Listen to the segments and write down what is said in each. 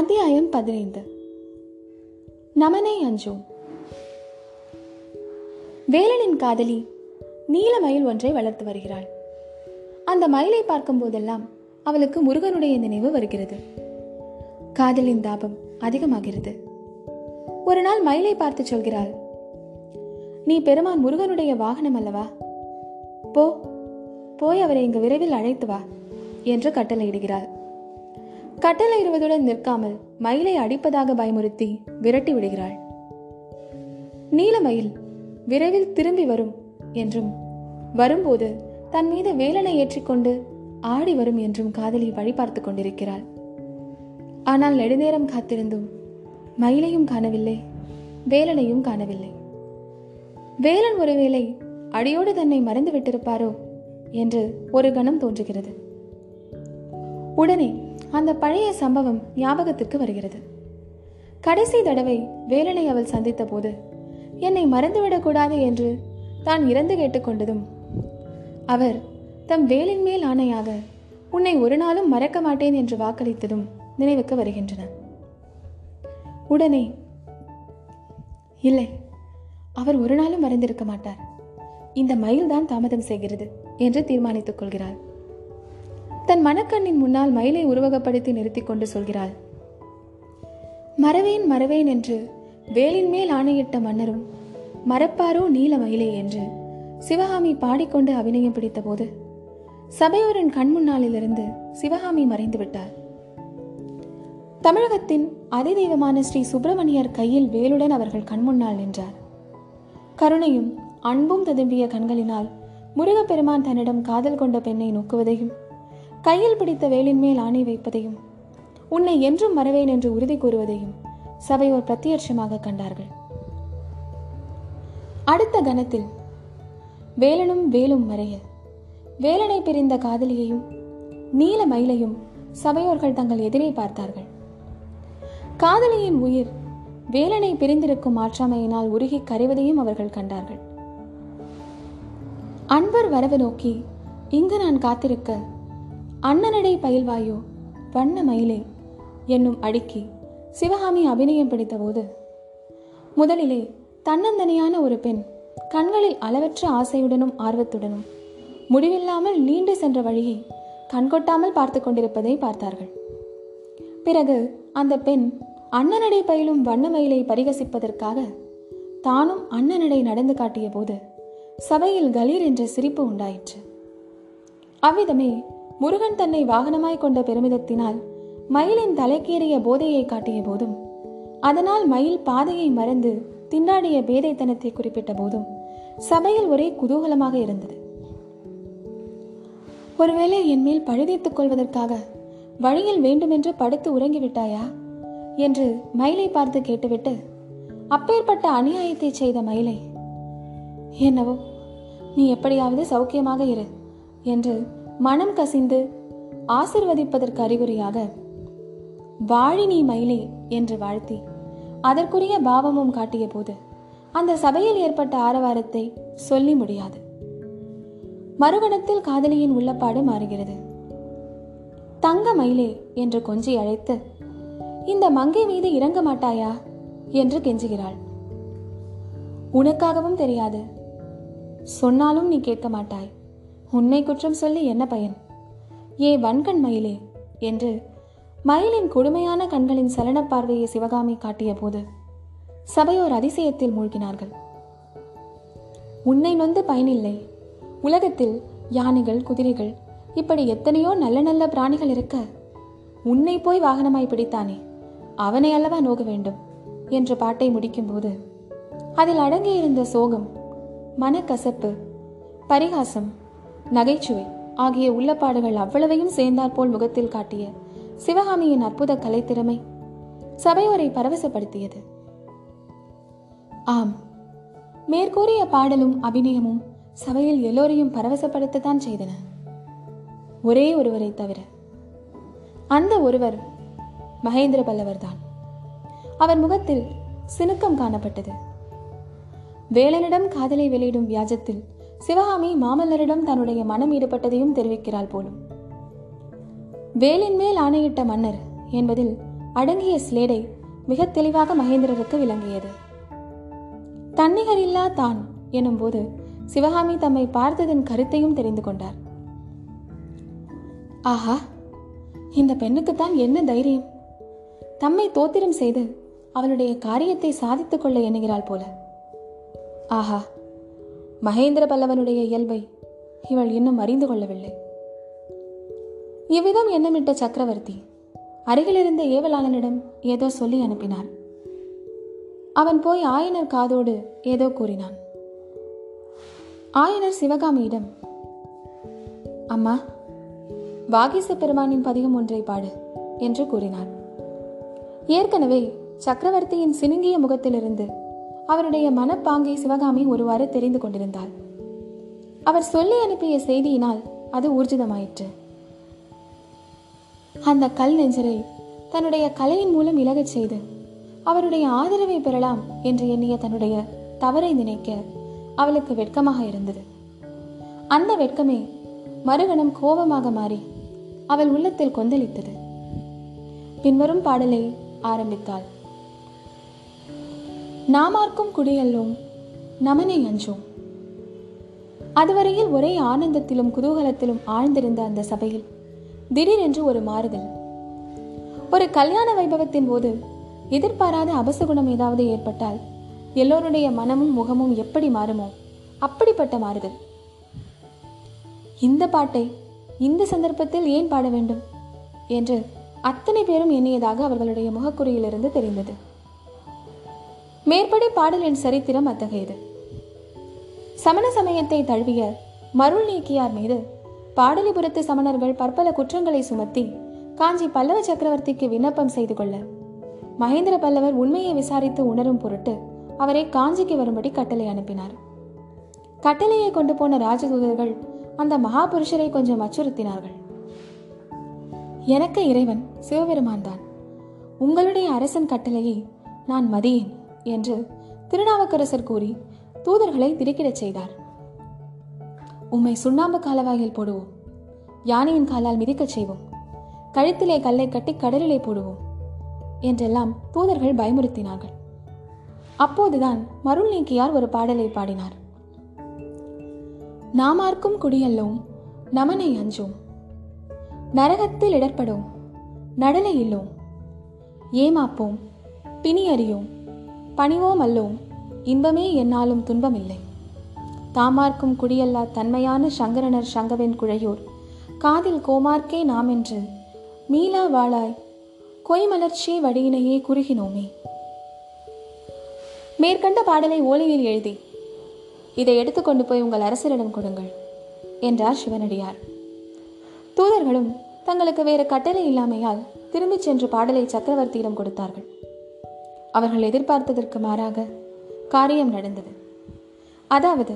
அத்தியாயம் பதினைந்து. நமனே அஞ்சோம் வேலனின் காதலி நீல மயில் ஒன்றை வளர்த்து வருகிறாள். அந்த மயிலை பார்க்கும் போதெல்லாம் அவளுக்கு முருகனுடைய நினைவு வருகிறது. காதலின் தாபம் அதிகமாகிறது. ஒரு நாள் மயிலை பார்த்து சொல்கிறாள் நீ பெருமான் முருகனுடைய வாகனம் அல்லவா? போ போய் அவரை இங்கு விரைவில் அழைத்து வா என்று கட்டளையிடுகிறாள். கட்டளையிடுவதுடன் நிற்காமல் மயிலை அடிப்பதாக பயமுறுத்தி விரட்டி விடுகிறாள். நீலமயில் விரைவில் திரும்பி வரும் என்றும் வரும்போது தன் மீது வேலனை ஏற்றிக்கொண்டு ஆடி வரும் என்றும் காதலி வழிபார்த்து கொண்டிருக்கிறாள். ஆனால் நெடுநேரம் காத்திருந்தும் மயிலையும் காணவில்லை வேலனையும் காணவில்லை. வேலன் ஒருவேளை அடியோடு தன்னை மறந்து விட்டிருப்பாரோ? என்று ஒரு கணம் தோன்றுகிறது. உடனே அந்த பழைய சம்பவம் ஞாபகத்திற்கு வருகிறது. கடைசி தடவை வேலனை அவள் சந்தித்த போது என்னை மறந்துவிடக்கூடாது என்று தான் இறந்து கேட்டுக்கொண்டதும் அவர் தம் வேலின் மேல் ஆணையாக உன்னை ஒரு நாளும் மறக்க மாட்டேன் என்று வாக்களித்ததும் நினைவுக்கு வருகின்றன. உடனே இல்லை அவர் ஒரு நாளும் மறந்திருக்க மாட்டார். இந்த மயில் தான் தாமதம் செய்கிறது என்று தீர்மானித்துக் கொள்கிறாள். தன் மனக்கண்ணின் முன்னால் மயிலை உருவகப்படுத்தி நிறுத்திக் கொண்டு சொல்கிறாள். மறவேன் மறவேன் என்று வேலின் மேல் ஆணையிட்ட மன்னரும் மறப்பாரோ நீல மயிலே என்று சிவகாமி பாடிக்கொண்டு அபிநயம் பிடித்தபோது சபையோரின் கண்முன்னாலிலிருந்து சிவகாமி மறைந்து விட்டார். தமிழகத்தின் அதிதெய்வமான ஸ்ரீ சுப்பிரமணியர் கையில் வேலுடன் அவர்கள் கண்முன்னால் நின்றார். கருணையும் அன்பும் ததும்பிய கண்களினால் முருகப்பெருமான் தன்னிடம் காதல் கொண்ட பெண்ணை நோக்குவதையும் கையில் பிடித்த வேலின் மேல் ஆணை வைப்பதையும் உன்னை என்றும் வரவேன் என்று உறுதி கூறுவதையும் சபையோர் பிரத்யட்சமாக கண்டார்கள். அடுத்த கணத்தில் வேலனும் வேலும் மறையில் வேலனை பிரிந்த காதலியையும் நீல மயிலையும் சபையோர்கள் தங்கள் எதிரே பார்த்தார்கள். காதலியின் உயிர் வேலனை பிரிந்திருக்கும் ஆற்றாமையினால் உருகி கரைவதையும் அவர்கள் கண்டார்கள். அன்பர் வரவு நோக்கி இங்கு நான் காத்திருக்க அண்ணனடை பயில்வாயோ? வண்ண மயிலே. என்னும் அடுக்கி சிவகாமி அபிநயம் பிடித்தபோது முதலிலே தன்னந்தனியான ஒரு பெண் கண்களில் அளவற்ற ஆசையுடனும் ஆர்வத்துடனும் முடிவில்லாமல் நீண்டு சென்ற வழியை கண்கொட்டாமல் பார்த்து கொண்டிருப்பதை பார்த்தார்கள். பிறகு அந்த பெண் அண்ணனடை பயிலும் வண்ணமயிலை பரிகசிப்பதற்காக தானும் அண்ணனடை நடந்து காட்டிய போது சபையில் கலீர் என்ற சிரிப்பு உண்டாயிற்று. அவ்விதமே முருகன் தன்னை வாகனமாய் கொண்ட பெருமிதத்தினால் மயிலின் தலைக்கேறிய போதையை காட்டிய போதும். அதனால் மயில் பாதையை மறந்து திண்டாடிய பேதைத்தனத்தை குறிப்பிட்ட போதும் சபையில் ஒரே குதூகலமாக இருந்தது. ஒருவேளை என் மேல் பழுதீர்த்துக் கொள்வதற்காக வழியில் வேண்டுமென்று படுத்து உறங்கிவிட்டாயா? என்று மயிலை பார்த்து கேட்டுவிட்டு அப்பேற்பட்ட அநியாயத்தை செய்த மயிலை என்னவோ நீ எப்படியாவது சௌக்கியமாக இரு என்று மனம் கசிந்து ஆசிர்வதிப்பதற்கு அறிகுறியாக வாழி நீ மயிலே என்று வாழ்த்தி அதற்குரிய பாவமும் காட்டிய போது அந்த சபையில் ஏற்பட்ட ஆரவாரத்தை சொல்லி முடியாது. மறுகணத்தில் காதலியின் உள்ளப்பாடு மாறுகிறது. தங்க மயிலே என்று கொஞ்சி அழைத்து இந்த மங்கை மீது இறங்க மாட்டாயா? என்று கெஞ்சுகிறாள். உனக்காகவும் தெரியாது. சொன்னாலும் நீ கேட்க மாட்டாய். உன்னை குற்றம் சொல்லி என்ன பயன்? ஏ வன்கண் மயிலே! என்று மயிலின் கொடுமையான கண்களின் சலன பார்வையை சிவகாமி காட்டிய போது சபையோர் அதிசயத்தில் மூழ்கினார்கள். உன்னை நொந்து பயனில்லை. உலகத்தில் யானைகள் குதிரைகள் இப்படி எத்தனையோ நல்ல நல்ல பிராணிகள் இருக்க உன்னை போய் வாகனமாய் பிடித்தானே? அவனை அல்லவா நோக வேண்டும்? என்று பாட்டை முடிக்கும்போது அதில் அடங்கியிருந்த சோகம் மனக்கசப்பு பரிகாசம் நகைச்சுவை ஆகிய உள்ளப்பாடுகள் அவ்வளவையும் சேர்ந்தாற்போல் முகத்தில் காட்டிய சிவகாமியின் அற்புத கலைத்திறமை சபையோரை பரவசப்படுத்தியது. ஆம். மேற்கூறிய பாடலும் அபிநயமும் சபையில் எல்லோரையும் பரவசப்படுத்தத்தான் செய்தன. ஒரே ஒருவரை தவிர அந்த ஒருவர் மகேந்திர பல்லவர்தான். அவர் முகத்தில் சினுக்கம் காணப்பட்டது. வேலனிடம் காதலை வெளியிடும் வியாஜத்தில் சிவகாமி மாமல்லரிடம் தன்னுடைய மனம் ஈடுபட்டதையும் தெரிவிக்கிறாள் போலும். வேலின் மேல் ஆணையிட்ட மன்னர் என்பதில் அடங்கிய ஸ்லேடை மிக தெளிவாக மகேந்திரருக்கு விளங்கியது. தன்னிகரில்லா தான் எனும்போது சிவகாமி தம்மை பார்த்ததன் கருத்தையும் தெரிந்து கொண்டார். ஆஹா இந்த பெண்ணுக்குத்தான் என்ன தைரியம்? தம்மை தோத்திரம் செய்து அவளுடைய காரியத்தை சாதித்துக் கொள்ள எண்ணுகிறாள் போல. ஆஹா மகேந்திர பல்லவனுடைய இயல்பை இவள் இன்னும் அறிந்து கொள்ளவில்லை. இவ்விதம் எண்ணமிட்ட சக்கரவர்த்தி அருகிலிருந்த ஏவலாளனிடம் ஏதோ சொல்லி அனுப்பினார். அவன் போய் ஆயனர் காதோடு ஏதோ கூறினான். ஆயனர் சிவகாமியிடம் அம்மா வாகீச பெருமானின் பதிகம் ஒன்றை பாடு என்று கூறினார். ஏற்கனவே சக்கரவர்த்தியின் சினுங்கிய முகத்திலிருந்து அவருடைய மனப்பாங்கை சிவகாமி ஒருவாறு தெரிந்து கொண்டிருந்தாள். அவர் சொல்லி அனுப்பிய செய்தியினால் அது ஊர்ஜிதமாயிற்று. அந்த கல் நெஞ்சரை தன்னுடைய கலையின் மூலம் இலகச் செய்து அவருடைய ஆதரவை பெறலாம் என்று எண்ணிய தன்னுடைய தவறை நினைக்க அவளுக்கு வெட்கமாக இருந்தது. அந்த வெட்கமே மறுகணம் கோபமாக மாறி அவள் உள்ளத்தில் கொந்தளித்தது. பின்வரும் பாடலை ஆரம்பித்தாள். நாமார்க்கும் குடியல்லோம். நமனை அஞ்சோம் அதுவரையில் ஒரே ஆனந்தத்திலும் குதூகலத்திலும் ஆழ்ந்திருந்த அந்த சபையில் திடீரென்று ஒரு மாறுதல். ஒரு கல்யாண வைபவத்தின் போது எதிர்பாராத அபசகுணம் ஏதாவது ஏற்பட்டால் எல்லோருடைய மனமும் முகமும் எப்படி மாறுமோ அப்படிப்பட்ட மாறுதல். இந்த பாட்டை இந்த சந்தர்ப்பத்தில் ஏன் பாட வேண்டும்? என்று அத்தனை பேரும் எண்ணியதாக அவர்களுடைய முகக்குறியிலிருந்து தெரிந்தது. மேற்படி பாடலின் சரித்திரம் அத்தகையது. சமண சமயத்தை தழுவிய மருள் நீக்கியார் மீது பாடலிபுரத்து சமணர்கள் பற்பல குற்றங்களை சுமத்தி காஞ்சி பல்லவ சக்கரவர்த்திக்கு விண்ணப்பம் செய்து கொள்ள மகேந்திர பல்லவர் உண்மையை விசாரித்து உணரும் பொருட்டு அவரை காஞ்சிக்கு வரும்படி கட்டளை அனுப்பினார். கட்டளையை கொண்டு போன ராஜதூதர்கள் அந்த மகாபுருஷரை கொஞ்சம் அச்சுறுத்தினார்கள். எனக்கு இறைவன் சிவபெருமான் தான். உங்களுடைய அரசன் கட்டளையை நான் மதியேன். என்று திருநாவுக்கரசர் கூறி தூதர்களை திடுக்கிடச் செய்தார். உம்மை சுண்ணாம்பு காலவாயில் போடுவோம். யானையின் காலால் மிதிக்கச் செய்வோம். கழுத்திலே கல்லை கட்டி கடலிலே போடுவோம். என்றெல்லாம் தூதர்கள் பயமுறுத்தினார்கள். அப்போதுதான் மருள் நீக்கியார் ஒரு பாடலை பாடினார். நாமார்க்கும் குடியல்லோம் நமனை அஞ்சோம். நரகத்தில் இடர்படும் நடலை இல்லோம். ஏமாப்போம் பிணி அறியோம். பணிவோம் அல்லோம். இன்பமே என்னாலும் துன்பமில்லை. தாமார்க்கும் குடியல்லா தன்மையான சங்கரனர் சங்கவென் குழையோர் காதில் கோமார்க்கே நாம் என்று மீளா வாழாய் கொய்மலர்ச்சி வடியினையே குறுகினோமே. மேற்கண்ட பாடலை ஓலையில் எழுதி இதை எடுத்துக்கொண்டு போய் உங்கள் அரசரிடம் கொடுங்கள் என்றார் சிவனடியார். தூதர்களும் தங்களுக்கு வேறு கட்டளை இல்லாமையால் திரும்பிச் சென்று பாடலை சக்கரவர்த்தியிடம் கொடுத்தார்கள். அவர்கள் எதிர்பார்த்ததற்கு மாறாக காரியம் நடந்தது. அதாவது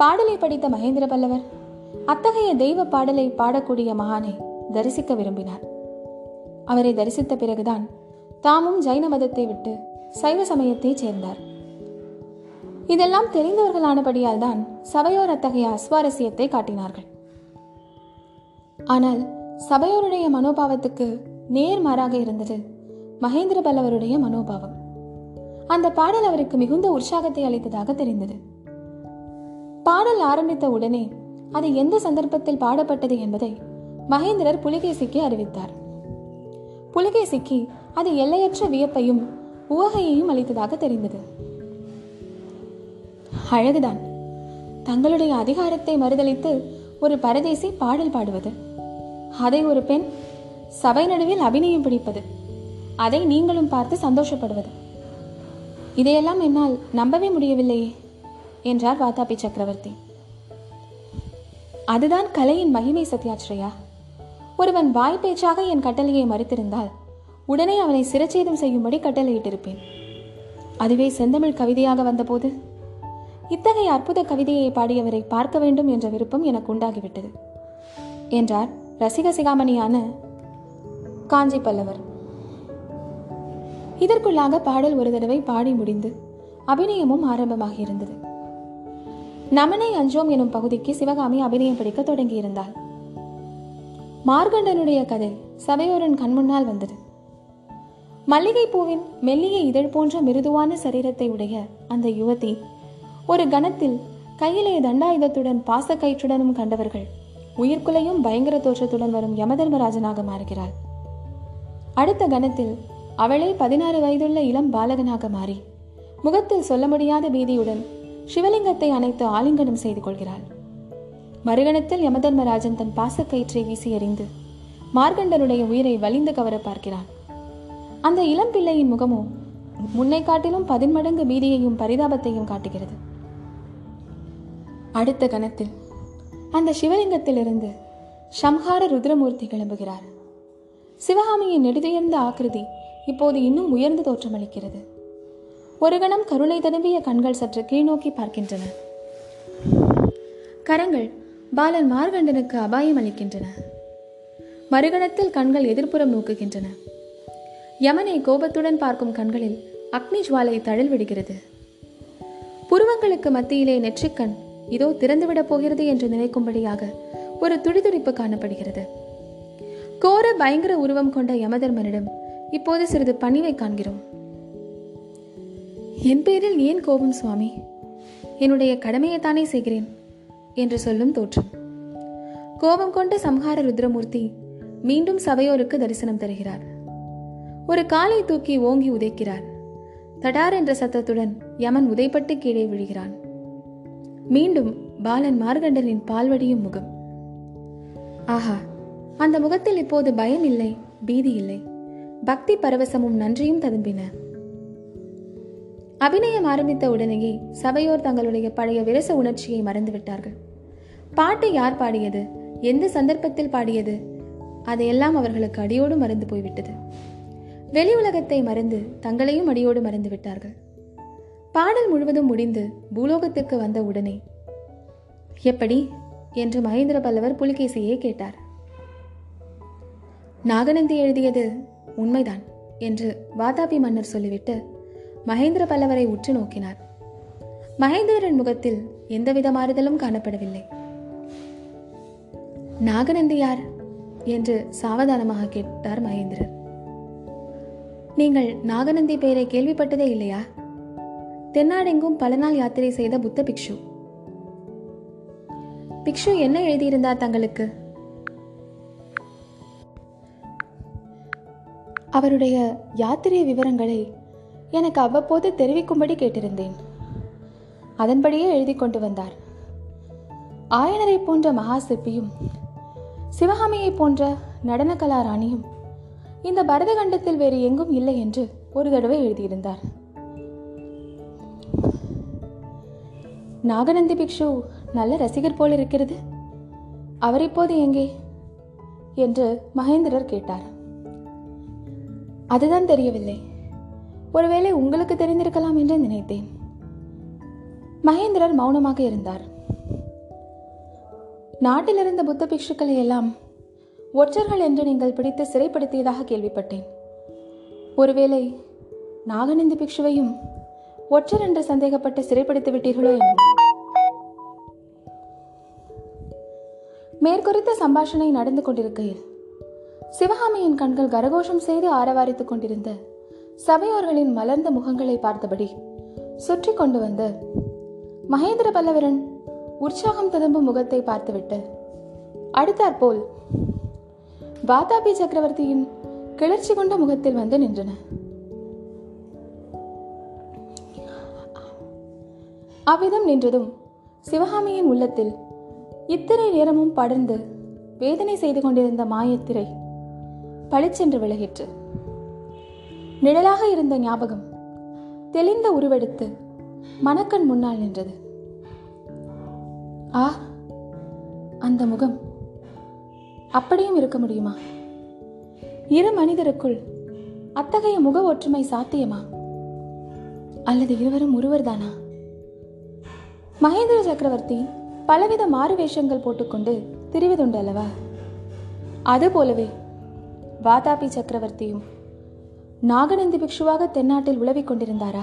பாடலை படித்த மகேந்திர பல்லவர் அத்தகைய தெய்வ பாடலை பாடக்கூடிய மகானை தரிசிக்க விரும்பினார். அவரை தரிசித்த பிறகுதான் தாமும் ஜைன மதத்தை விட்டு சைவ சமயத்தை சேர்ந்தார். இதெல்லாம் தெரிந்தவர்களானபடியால் தான் சபையோர் அத்தகைய அஸ்வாரஸ்யத்தை காட்டினார்கள். ஆனால் சபையோருடைய மனோபாவத்துக்கு நேர்மாறாக இருந்தது மகேந்திர பல்லவருடைய மனோபாவம். அந்த பாடல் அவருக்கு மிகுந்த உற்சாகத்தை அளித்ததாக தெரிந்தது. பாடல் ஆரம்பித்த உடனே அது எந்த சந்தர்ப்பத்தில் பாடப்பட்டது என்பதை மகேந்திரர் புலிகேசிக்கு அறிவித்தார். புலிகேசிக்கு அது எல்லையற்ற வியப்பையும் உவகையையும் அளித்ததாக தெரிந்தது. அழகுதான். தங்களுடைய அதிகாரத்தை மறுதளித்து ஒரு பரதேசி பாடல் பாடுவது. அதை ஒரு பெண் சபை நடுவில் அபிநயம் பிடிப்பது. அதை நீங்களும் பார்த்து சந்தோஷப்படுவது. இதையெல்லாம் என்னால் நம்பவே முடியவில்லையே என்றார் வாதாபி சக்கரவர்த்தி. அதுதான் கலையின் மகிமை சத்யாஸ்ரயா ஒருவன் வாய் பேச்சாக என் கட்டளையை மறுத்திருந்தால் உடனே அவனை சிரச்சேதம் செய்யும்படி கட்டளையிட்டிருப்பேன். அதுவே செந்தமிழ் கவிதையாக வந்தபோது இத்தகைய அற்புத கவிதையை பாடியவரை பார்க்க வேண்டும் என்ற விருப்பம் எனக்கு உண்டாகிவிட்டது என்றார் ரசிக சிகாமணியான காஞ்சி பல்லவர் இதற்குள்ளாக பாடல் ஒரு தடவை பாடி முடிந்து அபிநயமும் ஆரம்பமாக இருந்தது. நமனை அஞ்சோம் எனும் பகுதிக்கு சிவகாமி அபிநயம் பிடிக்க தொடங்கியிருந்தாள். மார்கண்டனுடைய கதை சபையோரின் கண்முன்னால் வந்தது. மல்லிகை பூவின் மெல்லிய இதழ் போன்ற மிருதுவான சரீரத்தை உடைய அந்த யுவதி ஒரு கணத்தில் கையிலே தண்டாயுதத்துடன் பாசக்கயிற்றுடனும் கண்டவர்கள் உயிர்க்குலையும் பயங்கர தோற்றத்துடன் வரும் யமதர்மராஜனாக மாறுகிறாள். அடுத்த கணத்தில் அவளே பதினாறு வயதுள்ள இளம் பாலகனாக மாறி முகத்தில் சொல்ல முடியாத பீதியுடன் சிவலிங்கத்தை அணைத்து ஆலிங்கனம் செய்து கொள்கிறாள். மறுகணத்தில் யமதர்மராஜன் தன் பாசக்கயிற்றை வீசி எறிந்து மார்கண்டனுடைய உயிரை வலிந்து கவர பார்க்கிறான். அந்த இளம் பிள்ளையின் முகமோ முன்னை காட்டிலும் பதின்மடங்கு பீதியையும் பரிதாபத்தையும் காட்டுகிறது. அடுத்த கணத்தில் அந்த சிவலிங்கத்திலிருந்து சம்ஹார ருத்ரமூர்த்தி கிளம்புகிறார். சிவகாமியின் நெடுதுயர்ந்த ஆக்கிருதி இப்போது இன்னும் உயர்ந்து தோற்றமளிக்கிறது ஒரு கணம் கருணை ததும்பிய கண்கள் சற்று கீழ்நோக்கி பார்க்கின்றன. கரங்கள் பாலன் மார்கண்டனுக்கு அபாயம் அளிக்கின்றன. மறுகணத்தில் கண்கள் எதிர்ப்புறம் நோக்குகின்றன. யமனை கோபத்துடன் பார்க்கும் கண்களில் அக்னி ஜுவாலை தழல் விடுகிறது. புருவங்களுக்கு மத்தியிலே நெற்றிக்கண் இதோ திறந்துவிடப் போகிறது என்று நினைக்கும்படியாக ஒரு துடிதுடிப்பு காணப்படுகிறது. கோர பயங்கர உருவம் கொண்ட யமதர்மனிடம் இப்போது சிறிது பணிவை காண்கிறோம். என் பேரில் ஏன் கோபம் சுவாமி? என்னுடைய கடமையைத்தானே செய்கிறேன் என்று சொல்லும் தோற்றம். கோபம் கொண்ட சம்ஹார ருத்ரமூர்த்தி மீண்டும் சபையோருக்கு தரிசனம் தருகிறார். ஒரு காலை தூக்கி ஓங்கி உதைக்கிறார். தடார் என்ற சத்தத்துடன் யமன் உதைப்பட்டு கீழே விழுகிறான். மீண்டும் பாலன் மார்கண்டனின் பால்வடியும் முகம். ஆஹா அந்த முகத்தில் இப்போது பயம் இல்லை பீதி இல்லை. பக்தி பரவசமும் நன்றியும் ததும்பின. அபிநயம் ஆரம்பித்த உடனேயே சபையோர் தங்களுடைய பழைய விரச உணர்ச்சியை மறந்துவிட்டார்கள். பாட்டை யார் பாடியது? எந்த சந்தர்ப்பத்தில் பாடியது? அதையெல்லாம் அவர்களுக்கு அடியோடு மறந்து போய்விட்டது. வெளி உலகத்தை மறந்து தங்களையும் அடியோடு மறந்து விட்டார்கள் பாடல் முழுவதும் முடிந்து பூலோகத்திற்கு வந்த உடனே எப்படி? என்று மகேந்திர பல்லவர் புலிகேசியை கேட்டார். நாகநந்தி எழுதியது உண்மைதான் என்று வாதாபி மன்னர் சொல்லிவிட்டு மகேந்திர பல்லவரை உற்று நோக்கினார். மகேந்திரன் முகத்தில் எந்தவித மாறுதலும் காணப்படவில்லை. நாகநந்தி யார்? என்று சாவதானமாக கேட்டார் மகேந்திரர். நீங்கள் நாகநந்தி பெயரை கேள்விப்பட்டதே இல்லையா? தென்னாடெங்கும் பல நாள் யாத்திரை செய்த புத்த பிக்ஷு. பிக்ஷு என்ன எழுதியிருந்தார் தங்களுக்கு? அவருடைய யாத்திரை விவரங்களை எனக்கு அவ்வப்போது தெரிவிக்கும்படி கேட்டிருந்தேன். அதன்படியே எழுதி கொண்டு வந்தார். ஆயனரை போன்ற மகா சிற்பியும் சிவகாமியை போன்ற நடனக்கலா ராணியும் இந்த பரதகண்டத்தில் வேறு எங்கும் இல்லை என்று ஒரு தடவை எழுதியிருந்தார். நாகநந்தி பிக்ஷு நல்ல ரசிகர் போல் இருக்கிறது அவர் இப்போது எங்கே? என்று மகேந்திரர் கேட்டார். அதுதான் தெரியவில்லை. ஒருவேளை உங்களுக்கு தெரிந்திருக்கலாம் என்று நினைத்தேன். மகேந்திரர் மௌனமாக இருந்தார். நாட்டில் இருந்த புத்த பிக்ஷுக்களை எல்லாம் ஒற்றர்கள் என்று நீங்கள் பிடித்து சிறைப்படுத்தியதாக கேள்விப்பட்டேன். ஒருவேளை நாகநந்தி பிக்ஷுவையும் ஒற்றர் என்று சந்தேகப்பட்டு சிறைப்படுத்தி விட்டீர்களோ என்ன மேற்குறித்த சம்பாஷணை நடந்து கொண்டிருக்கையில் சிவகாமியின் கண்கள் கரகோஷம் செய்து ஆரவாரித்துக் கொண்டிருந்த. சபையோர்களின் மலர்ந்த முகங்களை பார்த்தபடி சுற்றி கொண்டு வந்து மகேந்திர பல்லவரன் உற்சாகம் ததும்பும் முகத்தை பார்த்துவிட்டு அடுத்தாற்போல் வாதாபி சக்கரவர்த்தியின் கிளர்ச்சி கொண்ட முகத்தில் வந்து நின்றன. அவ்விதம் நின்றதும் சிவகாமியின் உள்ளத்தில் இத்தனை நேரமும் படர்ந்து வேதனை செய்து கொண்டிருந்த மாயத்திரை பளிச்சென்று விலகிற்று. நிழலாக இருந்த ஞாபகம் தெளிந்த உருவெடுத்து மணக்கண் முன்னால் நின்றது. ஆ அந்த முகம். அப்படியும் இருக்க முடியுமா? இரு மனிதருக்குள் அத்தகைய முக ஒற்றுமை சாத்தியமா? அல்லது இருவரும் ஒருவர்தானா? மகேந்திர சக்கரவர்த்தி பலவித மாறு வேஷங்கள் போட்டுக்கொண்டு திரிவதுண்டு அல்லவா? அது போலவே வாதாபி சக்கரவர்த்தியும் நாகநந்தி பிக்ஷுவாக தென்னாட்டில் உழவிக் கொண்டிருந்தாரா?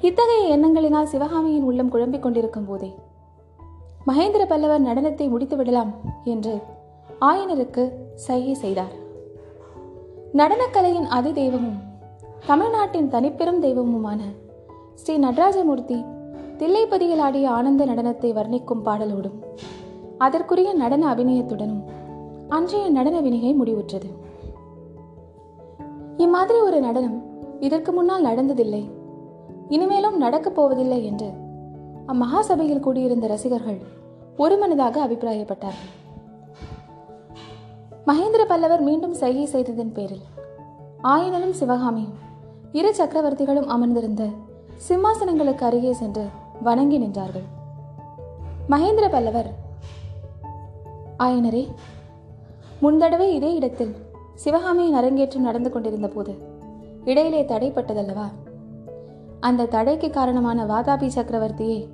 இத்தகைய எண்ணங்களினால் சிவகாமியின் உள்ளம் குழம்பிக் கொண்டிருக்கும் போதே மகேந்திர பல்லவர் நடனத்தை முடித்து விடலாம் என்று ஆயனருக்கு சைகை செய்தார். நடனக்கலையின் அதி தெய்வமும் தமிழ்நாட்டின் தனிப்பெரும் தெய்வமுமான ஸ்ரீ நடராஜமூர்த்தி தில்லைப்பதியில் ஆடிய ஆனந்த நடனத்தை வர்ணிக்கும் பாடலோடும் அதற்குரிய நடன அபிநயத்துடனும் அன்றைய நடன வினிகை முடிவுற்றது. இம்மாதிரி ஒரு நடனம் இதற்கு முன்னால் நடந்ததில்லை. இனிமேலும் நடக்கப் போவதில்லை என்று அம்மகா சபையில் கூடியிருந்த ரசிகர்கள் ஒருமனதாக அபிப்பிராயப்பட்டார்கள். மகேந்திர பல்லவர் மீண்டும் சைகை செய்ததன் பேரில் ஆயனனும் சிவகாமியும் இரு சக்கரவர்த்திகளும் அமர்ந்திருந்த சிம்மாசனங்களுக்கு அருகே சென்று வணங்கி நின்றார்கள். மகேந்திர பல்லவர் ஆயனரே முன்தடவை இதே இடத்தில் சிவகாமியின் அரங்கேற்றம் நடந்து கொண்டிருந்த போது இடையிலே தடைப்பட்டதல்லவா அந்த தடைக்கு காரணமான வாதாபி சக்கரவர்த்தியே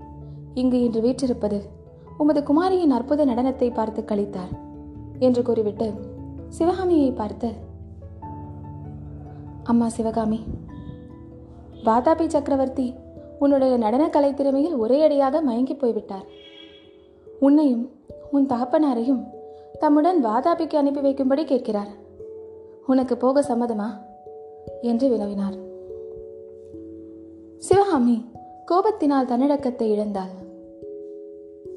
இங்கு இன்று வீற்றிருப்பது உமது குமாரியின் அற்புத நடனத்தை பார்த்து கழித்தார் என்று கூறிவிட்டு சிவகாமியை பார்த்து அம்மா சிவகாமி வாதாபி சக்கரவர்த்தி உன்னுடைய நடன கலைத்திறமையில் ஒரே அடியாக மயங்கி போய்விட்டார். உன்னையும் உன் தகப்பனாரையும் தம்முடன் வாதாபிக்கு அனுப்பி வைக்கும்படி கேட்கிறார். உனக்கு போக சம்மதமா? என்று வினவினார். சிவகாமி கோபத்தினால் தன்னடக்கத்தை இழந்தாள்.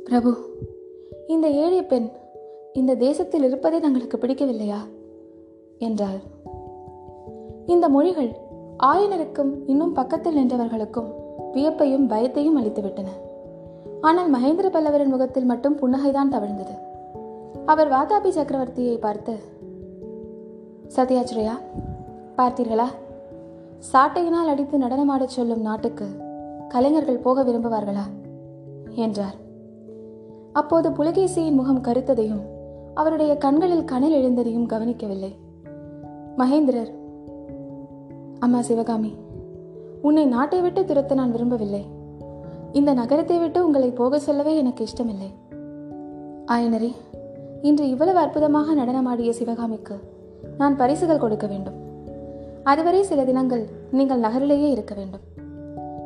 பிரபு இந்த ஏழை பெண் இந்த தேசத்தில் இருப்பதே தங்களுக்கு பிடிக்கவில்லையா? என்றார் இந்த மொழிகள் ஆயனருக்கும் இன்னும் பக்கத்தில் நின்றவர்களுக்கும் வியப்பையும் பயத்தையும் அளித்துவிட்டன. ஆனால் மகேந்திர பல்லவரின் முகத்தில் மட்டும் புன்னகைதான் தவழ்ந்தது. அவர் வாதாபி சக்கரவர்த்தியை பார்த்து சத்யாச்சிரயா பார்த்தீர்களா? சாட்டையினால் அடித்து நடனமாடச் சொல்லும் நாட்டுக்கு கலைஞர்கள் போக விரும்புவார்களா? என்றார். அப்போது புலகேசியின் முகம் கருத்ததையும் அவருடைய கண்களில் கனல் எழுந்ததையும் கவனிக்கவில்லை. மகேந்திரர் அம்மா சிவகாமி உன்னை நாட்டை விட்டு துரத்த நான் விரும்பவில்லை. இந்த நகரத்தை விட்டு உங்களை போக சொல்லவே எனக்கு இஷ்டமில்லை. ஆயனரே இன்று இவ்வளவு அற்புதமாக நடனமாடிய சிவகாமிக்கு நான் பரிசுகள் கொடுக்க வேண்டும். அதுவரை சில தினங்கள் நீங்கள் நகரிலேயே இருக்க வேண்டும்.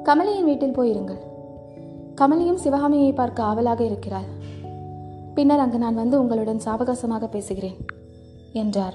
கமலியின் வீட்டில் போயிருங்கள். கமலியும் சிவகாமியை பார்க்க ஆவலாக இருக்கிறாள் பின்னர் அங்கு நான் வந்து உங்களுடன் சாவகாசமாக பேசுகிறேன் என்றார்.